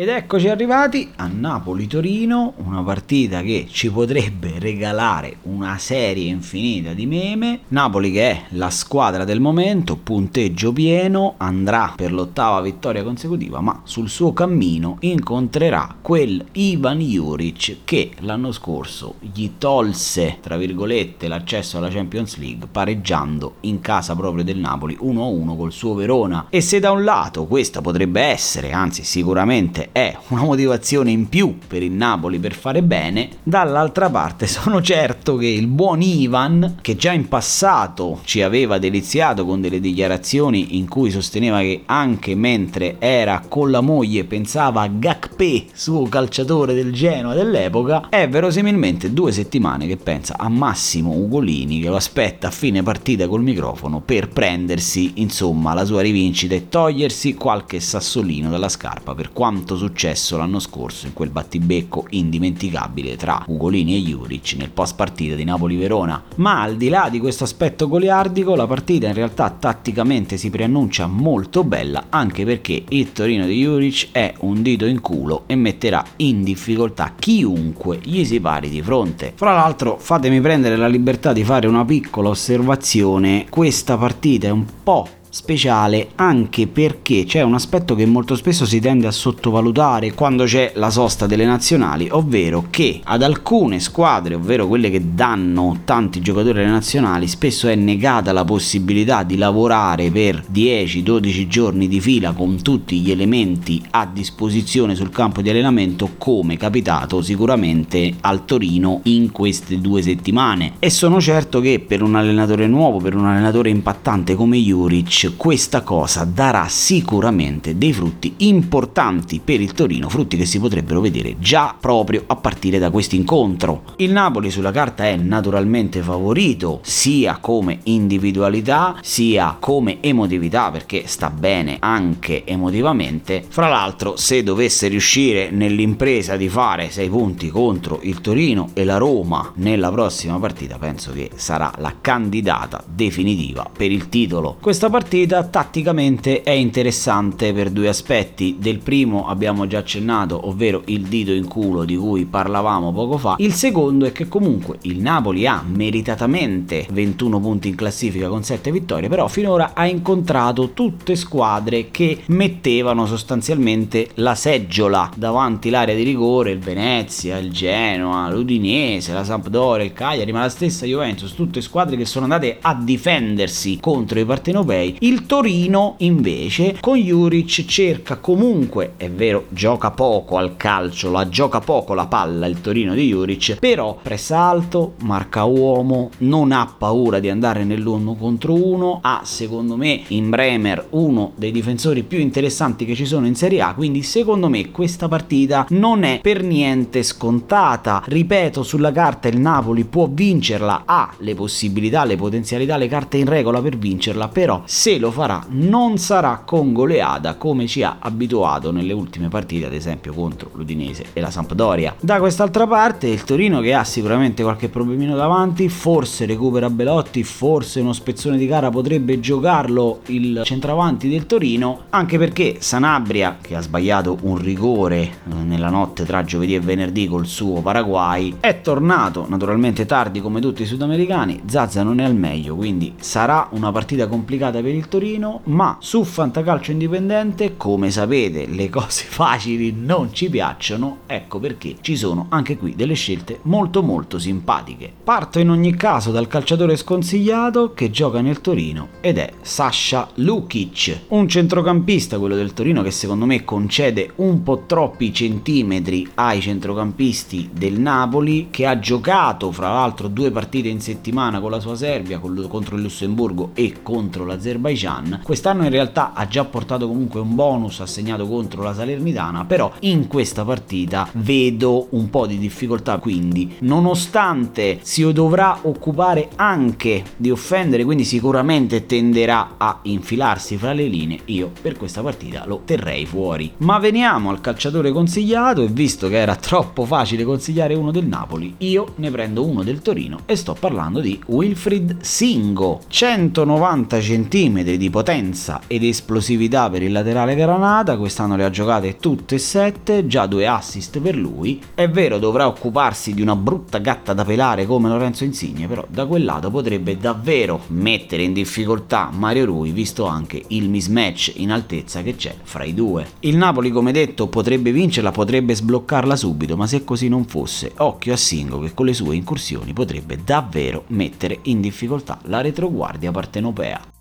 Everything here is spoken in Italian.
Ed eccoci arrivati a Napoli-Torino, una partita che ci potrebbe regalare una serie infinita di meme. Napoli che è la squadra del momento, punteggio pieno, andrà per l'ottava vittoria consecutiva, ma sul suo cammino incontrerà quel Ivan Juric che l'anno scorso gli tolse, tra virgolette, l'accesso alla Champions League pareggiando in casa proprio del Napoli 1-1 col suo Verona. E se da un lato questa potrebbe essere, anzi sicuramente è una motivazione in più per il Napoli per fare bene, dall'altra parte sono certo che il buon Ivan, che già in passato ci aveva deliziato con delle dichiarazioni in cui sosteneva che anche mentre era con la moglie pensava a Gakpe, suo calciatore del Genoa dell'epoca, è verosimilmente due settimane che pensa a Massimo Ugolini che lo aspetta a fine partita col microfono per prendersi insomma la sua rivincita e togliersi qualche sassolino dalla scarpa per quanto successo l'anno scorso in quel battibecco indimenticabile tra Ugolini e Juric nel post partita di Napoli-Verona. Ma al di là di questo aspetto goliardico, la partita in realtà tatticamente si preannuncia molto bella anche perché il Torino di Juric è un dito in culo e metterà in difficoltà chiunque gli si pari di fronte. Fra l'altro fatemi prendere la libertà di fare una piccola osservazione, questa partita è un po' speciale anche perché c'è un aspetto che molto spesso si tende a sottovalutare quando c'è la sosta delle nazionali, ovvero che ad alcune squadre, ovvero quelle che danno tanti giocatori alle nazionali, spesso è negata la possibilità di lavorare per 10-12 giorni di fila con tutti gli elementi a disposizione sul campo di allenamento, come capitato sicuramente al Torino in queste due settimane. E sono certo che per un allenatore nuovo, per un allenatore impattante come Juric, questa cosa darà sicuramente dei frutti importanti per il Torino, frutti che si potrebbero vedere già proprio a partire da questo incontro. Il Napoli sulla carta è naturalmente favorito sia come individualità sia come emotività perché sta bene anche emotivamente. Fra l'altro se dovesse riuscire nell'impresa di fare 6 punti contro il Torino e la Roma nella prossima partita penso che sarà la candidata definitiva per il titolo. Questa partita partita tatticamente è interessante per due aspetti. Del primo abbiamo già accennato, ovvero il dito in culo di cui parlavamo poco fa. Il secondo è che comunque il Napoli ha meritatamente 21 punti in classifica con 7 vittorie, però finora ha incontrato tutte squadre che mettevano sostanzialmente la seggiola davanti l'area di rigore, il Venezia, il Genoa, l'Udinese, la Sampdoria, il Cagliari, ma la stessa Juventus, tutte squadre che sono andate a difendersi contro i partenopei il Torino invece con Juric cerca comunque, è vero, gioca poco al calcio, la gioca poco la palla il Torino di Juric, però pressa alto, marca uomo, non ha paura di andare nell'uno contro uno, ha secondo me in Bremer uno dei difensori più interessanti che ci sono in Serie A, quindi secondo me questa partita non è per niente scontata. Ripeto, sulla carta il Napoli può vincerla, ha le possibilità, le potenzialità, le carte in regola per vincerla, però se se lo farà non sarà con goleada come ci ha abituato nelle ultime partite, ad esempio contro l'Udinese e la Sampdoria. Da quest'altra parte il Torino che ha sicuramente qualche problemino davanti, forse recupera Belotti, forse uno spezzone di gara potrebbe giocarlo il centravanti del Torino, anche perché Sanabria che ha sbagliato un rigore eh, nella notte tra giovedì e venerdì col suo Paraguay, è tornato naturalmente tardi come tutti i sudamericani, Zazza non è al meglio, quindi sarà una partita complicata per il il Torino, ma su Fantacalcio Indipendente, come sapete, le cose facili non ci piacciono, ecco perché ci sono anche qui delle scelte molto molto simpatiche. Parto in ogni caso dal calciatore sconsigliato che gioca nel Torino ed è Sasha Lukic, un centrocampista quello del Torino che secondo me concede un po' troppi centimetri ai centrocampisti del Napoli che ha giocato fra l'altro due partite in settimana con la sua Serbia contro il Lussemburgo e contro l'Azerbaijan l'Azerbaijan. Quest'anno in realtà ha già portato comunque un bonus assegnato contro la Salernitana, però in questa partita vedo un po' di difficoltà, quindi nonostante si dovrà occupare anche di offendere, quindi sicuramente tenderà a infilarsi fra le linee, io per questa partita lo terrei fuori. Ma veniamo al calciatore consigliato e visto che era troppo facile consigliare uno del Napoli, io ne prendo uno del Torino e sto parlando di Wilfried Singo, 190 cm centimetri di potenza ed esplosività per il laterale Granata, quest'anno le ha giocate tutte e sette, già due assist per lui. È vero, dovrà occuparsi di una brutta gatta da pelare come Lorenzo Insigne, però da quel lato potrebbe davvero mettere in difficoltà Mario Rui, visto anche il mismatch in altezza che c'è fra i due. Il Napoli, come detto, potrebbe vincerla, potrebbe sbloccarla subito, ma se così non fosse, occhio a Singo che con le sue incursioni potrebbe davvero mettere in difficoltà la retroguardia partenopea.